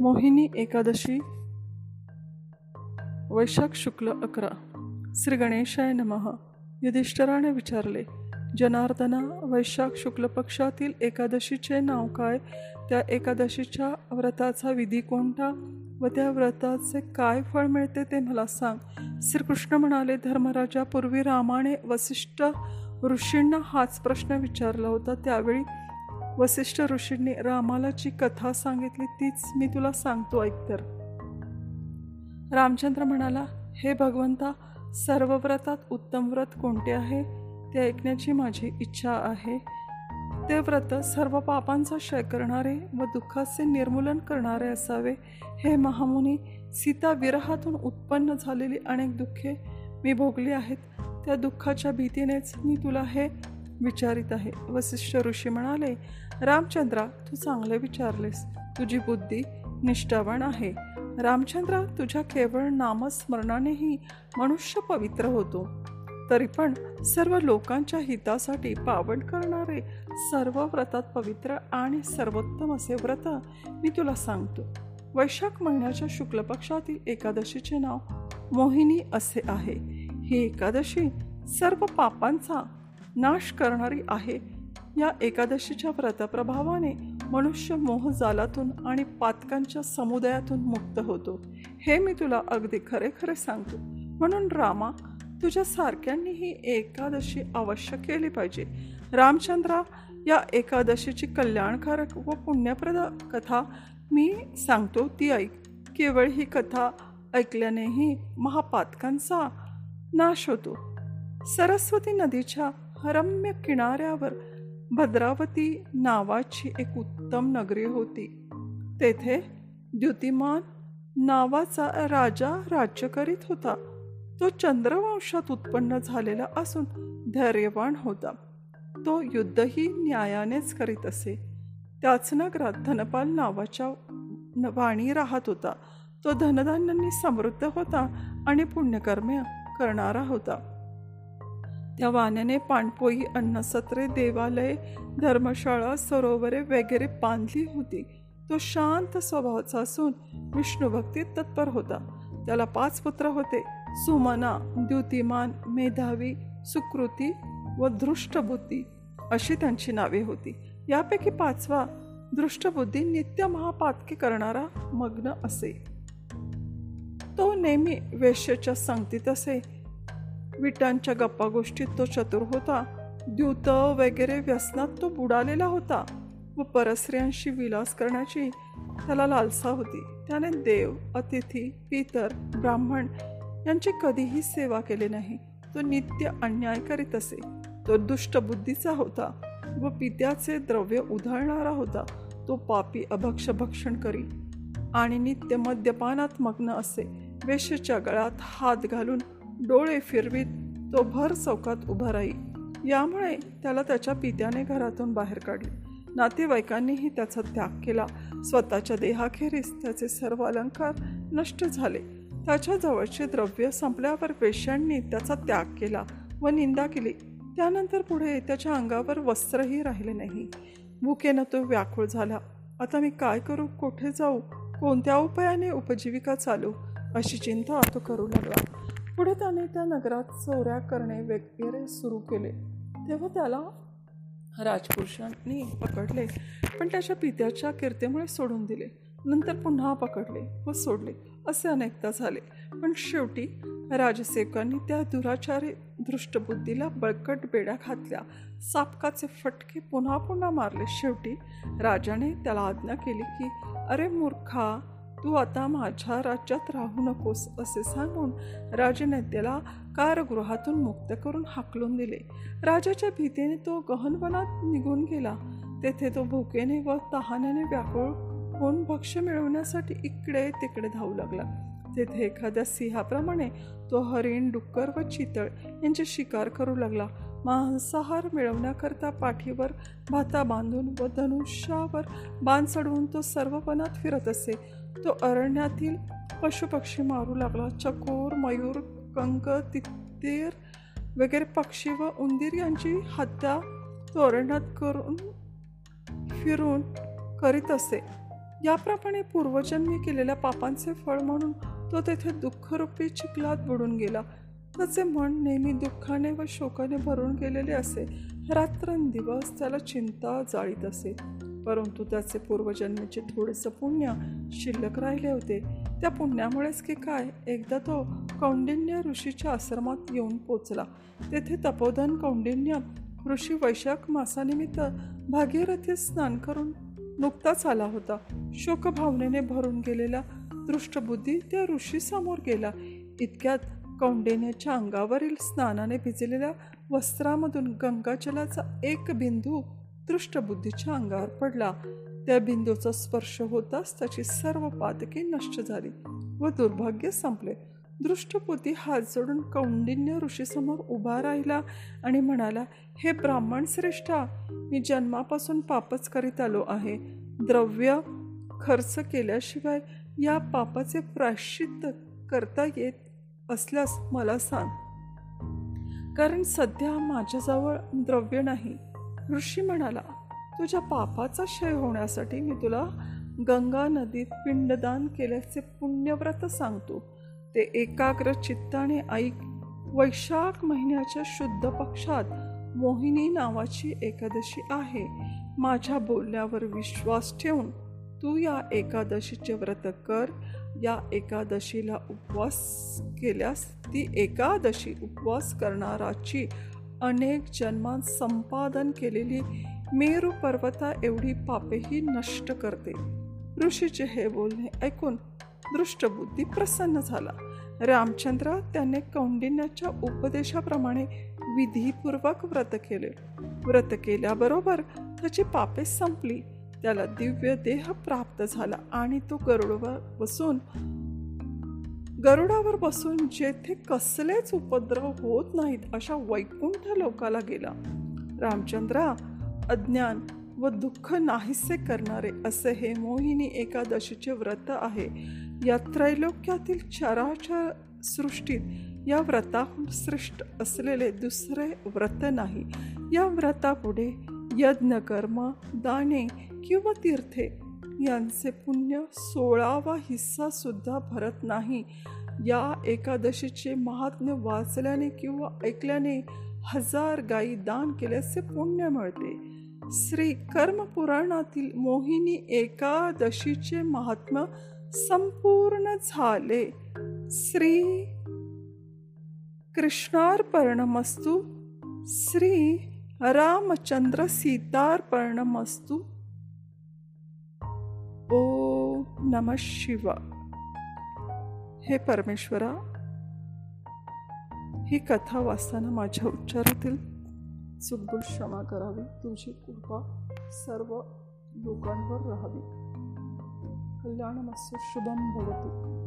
मोहिनी एकादशी वैशाख शुक्ल अकरा श्री गणेशाय नमः. युधिष्ठराने विचारले जनार्दना वैशाख शुक्ल पक्षातील एकादशीचे नाव काय? त्या एकादशीच्या व्रताचा विधी कोणता? व त्या व्रताचे काय फळ मिळते ते मला सांग. श्रीकृष्ण म्हणाले धर्मराजा पूर्वी रामाने वसिष्ठ ऋषींना हाच प्रश्न विचारला होता त्यावेळी वसिष्ठ ऋषींनी रामाला जी कथा सांगितली तीच मी तुला सांगतो ऐकतर रामचंद्र म्हणाला हे भगवंता सर्व व्रतात उत्तम व्रत कोणते आहे? ते ऐकण्याची माझी इच्छा आहे. ते व्रत सर्व पापांचा क्षय करणारे व दुःखाचे निर्मूलन करणारे असावे. हे महामुनी सीता विरहातून उत्पन्न झालेली अनेक दुःखे मी भोगली आहेत. त्या दुःखाच्या भीतीनेच मी तुला हे विचारित आहे. वसिष्ठ ऋषी म्हणाले रामचंद्रा तू चांगले विचारलेस. तुझी बुद्धी निष्ठावान आहे. रामचंद्र तुझ्या केवळ नामस्मरणानेही मनुष्य पवित्र होतो. तरी पण सर्व लोकांच्या हितासाठी पावन करणारे सर्व व्रतात पवित्र आणि सर्वोत्तम असे व्रत मी तुला सांगतो. वैशाख महिन्याच्या शुक्ल पक्षातील एकादशीचे नाव मोहिनी असे आहे. ही एकादशी सर्व पापांचा नाश करणारी आहे. या एकादशीच्या व्रतप्रभावाने मनुष्य मोहजालातून आणि पातकांच्या समुदायातून मुक्त होतो. हे मी तुला अगदी खरे खरे सांगतो. म्हणून रामा तुझ्या सारख्यांनी ही एकादशी अवश्य केली पाहिजे. रामचंद्रा या एकादशीची कल्याणकारक व पुण्यप्रद कथा मी सांगतो ती ऐक. केवळ ही कथा ऐकल्यानेही महापातकांचा नाश होतो. सरस्वती नदीच्या रम्य किनाऱ्यावर भद्रावती नावाची एक उत्तम नगरी होती. तेथे द्युतिमान नावाचा राजा राज्य करीत होता. तो चंद्रवंशात उत्पन्न झालेला असून धैर्यवान होता. तो युद्धही न्यायानेच करीत असे. त्याच नगरात धनपाल नावाच्या वाणी राहत होता. तो धनधान्यांनी समृद्ध होता आणि पुण्यकर्म करणारा होता. त्या वाण्याने पाणपोई अन्नसत्रे देवालय धर्मशाळा सरोवरे वगैरे बांधली होती. तो शांत स्वभावाचा असून विष्णुभक्तीत तत्पर होता. त्याला पाच पुत्र होते. सुमना द्युतिमान मेधावी सुकृती व दृष्टबुद्धी अशी त्यांची नावे होती. यापैकी पाचवा दृष्टबुद्धी नित्य महापातके करणारा मग्न असे. तो नेहमी वेश्येच्या संगतीत असे. विटांच्या गप्पा गोष्टीत तो चतुर होता. द्यूत वगैरे व्यसनात तो बुडालेला होता व परस्त्रियांशी विलास करण्याची त्याला लालसा होती. त्याने देव अतिथी पितर ब्राह्मण यांची कधीही सेवा केली नाही. तो नित्य अन्याय करीत असे. तो दुष्ट बुद्धीचा होता व पित्याचे द्रव्य उधळणारा होता. तो पापी अभक्ष भक्षण करी आणि नित्य मद्यपानात मग्न असे. वेशच्या गळात हात घालून डोळे फिरवीत तो भर चौकात उभा राही यामुळे त्याला त्याच्या पित्याने घरातून बाहेर काढले. नातेवाईकांनीही त्याचा त्याग केला. स्वतःच्या देहाखेरीस त्याचे सर्व अलंकार नष्ट झाले. त्याच्या जवळचे द्रव्य संपल्यावर पेशंटनी त्याचा त्याग केला व निंदा केली. त्यानंतर पुढे त्याच्या अंगावर वस्त्रही राहिले नाही. भुकेनं तो व्याकुळ झाला. आता मी काय करू? कुठे जाऊ? कोणत्या उपायाने उपजीविका चालू? अशी चिंता तो करू लागला. पुढे त्याने त्या नगरात चोऱ्या करणे वगैरे सुरू केले. तेव्हा त्याला राजपुरुषांनी पकडले पण त्याच्या पित्याच्या कीर्तीमुळे सोडून दिले. नंतर पुन्हा पकडले व सोडले असे अनेकदा झाले. पण शेवटी राजसेवकांनी त्या दुराचारी दृष्टबुद्धीला बळकट बेड्या घातल्या. सापकाचे फटके पुन्हा पुन्हा मारले. शेवटी राजाने त्याला आज्ञा केली की अरे मूर्खा तू आता माझ्या राज्यात राहू नकोस असे सांगून राजाने त्याला कारगृहातून मुक्त करून हाकलून दिले. राजाच्या भीतीने तो गहनवनात निघून गेला. तेथे तो भुकेने व तहाण्याने व्याकुळ होऊन भक्ष्य मिळवण्यासाठी इकडे तिकडे धावू लागला. तेथे एखाद्या सिंहाप्रमाणे तो हरिण डुक्कर व चितळ यांचे शिकार करू लागला. मांसाहार मिळवण्याकरता पाठीवर भाता बांधून व धनुष्यावर बाण चढवून तो सर्व वनात फिरत असे. तो अरण्यातील पशुपक्षी मारू लागला. चकोर मयूर कंक तित्तेर वगैरे पक्षी व उंदीर यांची हत्या तो अरण्यात करून फिरून करीत असे. याप्रमाणे पूर्वजन्मी केलेल्या पापांचे फळ म्हणून तो तेथे दुःखरूपी चिखलात बुडून गेला. त्याचे मन नेहमी दुःखाने व शोकाने भरून गेलेले असे रात्रंदिवस त्याला चिंता जाळीत असे. परंतु त्याचे पूर्वजन्माचे थोडेसे पुण्य शिल्लक राहिले होते. त्या पुण्यामुळेच की काय एकदा तो कौंडिन्य ऋषीच्या आश्रमात येऊन पोचला. तेथे तपोधन कौंडिन्य ऋषी वैशाख मासानिमित्त भागीरथी स्नान करून नुकताच आला होता. शोकभावनेने भरून गेलेला दृष्टबुद्धी त्या ऋषीसमोर गेला. इतक्यात कौंडिन्याच्या अंगावरील स्नानाने भिजलेल्या वस्त्रामधून गंगाजलाचा एक बिंदू दृष्टबुद्धीच्या अंगावर पडला. त्या बिंदूचा स्पर्श होताच त्याची सर्व पातके नष्ट झाली व दुर्भाग्य संपले. दृष्टबुद्धी हात जोडून कौंडिन्य ऋषीसमोर उभा राहिला आणि म्हणाला हे ब्राह्मण श्रेष्ठा मी जन्मापासून पापच करीत आलो आहे. द्रव्य खर्च केल्याशिवाय या पापाचे प्राश्चित्त करता येत असल्यास मला सांग. कारण सध्या माझ्याजवळ द्रव्य नाही. ऋषी म्हणाला तुझ्या पापाचा क्षय होण्यासाठी मी तुला गंगा नदीत पिंडदान केल्याचे पुण्यव्रत सांगतो. ते एकाग्र चित्ताने ऐक. वैशाख महिन्याच्या शुद्ध पक्षात मोहिनी नावाची एकादशी आहे. माझ्या बोलण्यावर विश्वास ठेवून तू या एकादशीचे व्रत कर. या एकादशीला उपवास केल्यास ती एकादशी उपवास करणाराची अनेक जन्मात संपादन केलेली मेरू पर्वता एवढी पापेही नष्ट करते. ऋषीचे हे बोलणे ऐकून दृष्टबुद्धी प्रसन्न झाला. रामचंद्र त्याने कौंडिन्याच्या उपदेशाप्रमाणे विधीपूर्वक व्रत केले. व्रत केल्याबरोबर त्याची पापे संपली. त्याला दिव्य देह प्राप्त झाला आणि तो गरुडवर बसून गरुडावर बसून जेथे कसलेच उपद्रव होत नाहीत अशा वैकुंठ लोकाला गेला. रामचंद्रा अज्ञान व दुःख नाहीसे करणारे असे हे मोहिनी एकादशीचे व्रत आहे. या त्रैलोक्यातील चराचर सृष्टीत या व्रताहून श्रेष्ठ असलेले दुसरे व्रत नाही. या व्रतापुढे यज्ञ कर्म दाने किंवा तीर्थे यांचे पुण्य सोळावा हिस्सा सुद्धा भरत नाही. या एकादशीचे महात्म्य वाचल्याने किंवा ऐकल्याने हजार गायी दान केल्याचे पुण्य मिळते. श्री कर्मपुराणातील मोहिनी एकादशीचे महात्म्य संपूर्ण झाले. श्री कृष्णार्पणमस्तू. श्री रामचंद्र सीतार्पणमस्तु। ओ नम शिवा। हे परमेश्वरा ही कथा वाचताना माझ्या उच्चारातील चुकबुल क्षमा करावी. तुझी कृपा सर्व लोकांवर राहावी. कल्याणमस्तु शुभम भवतु.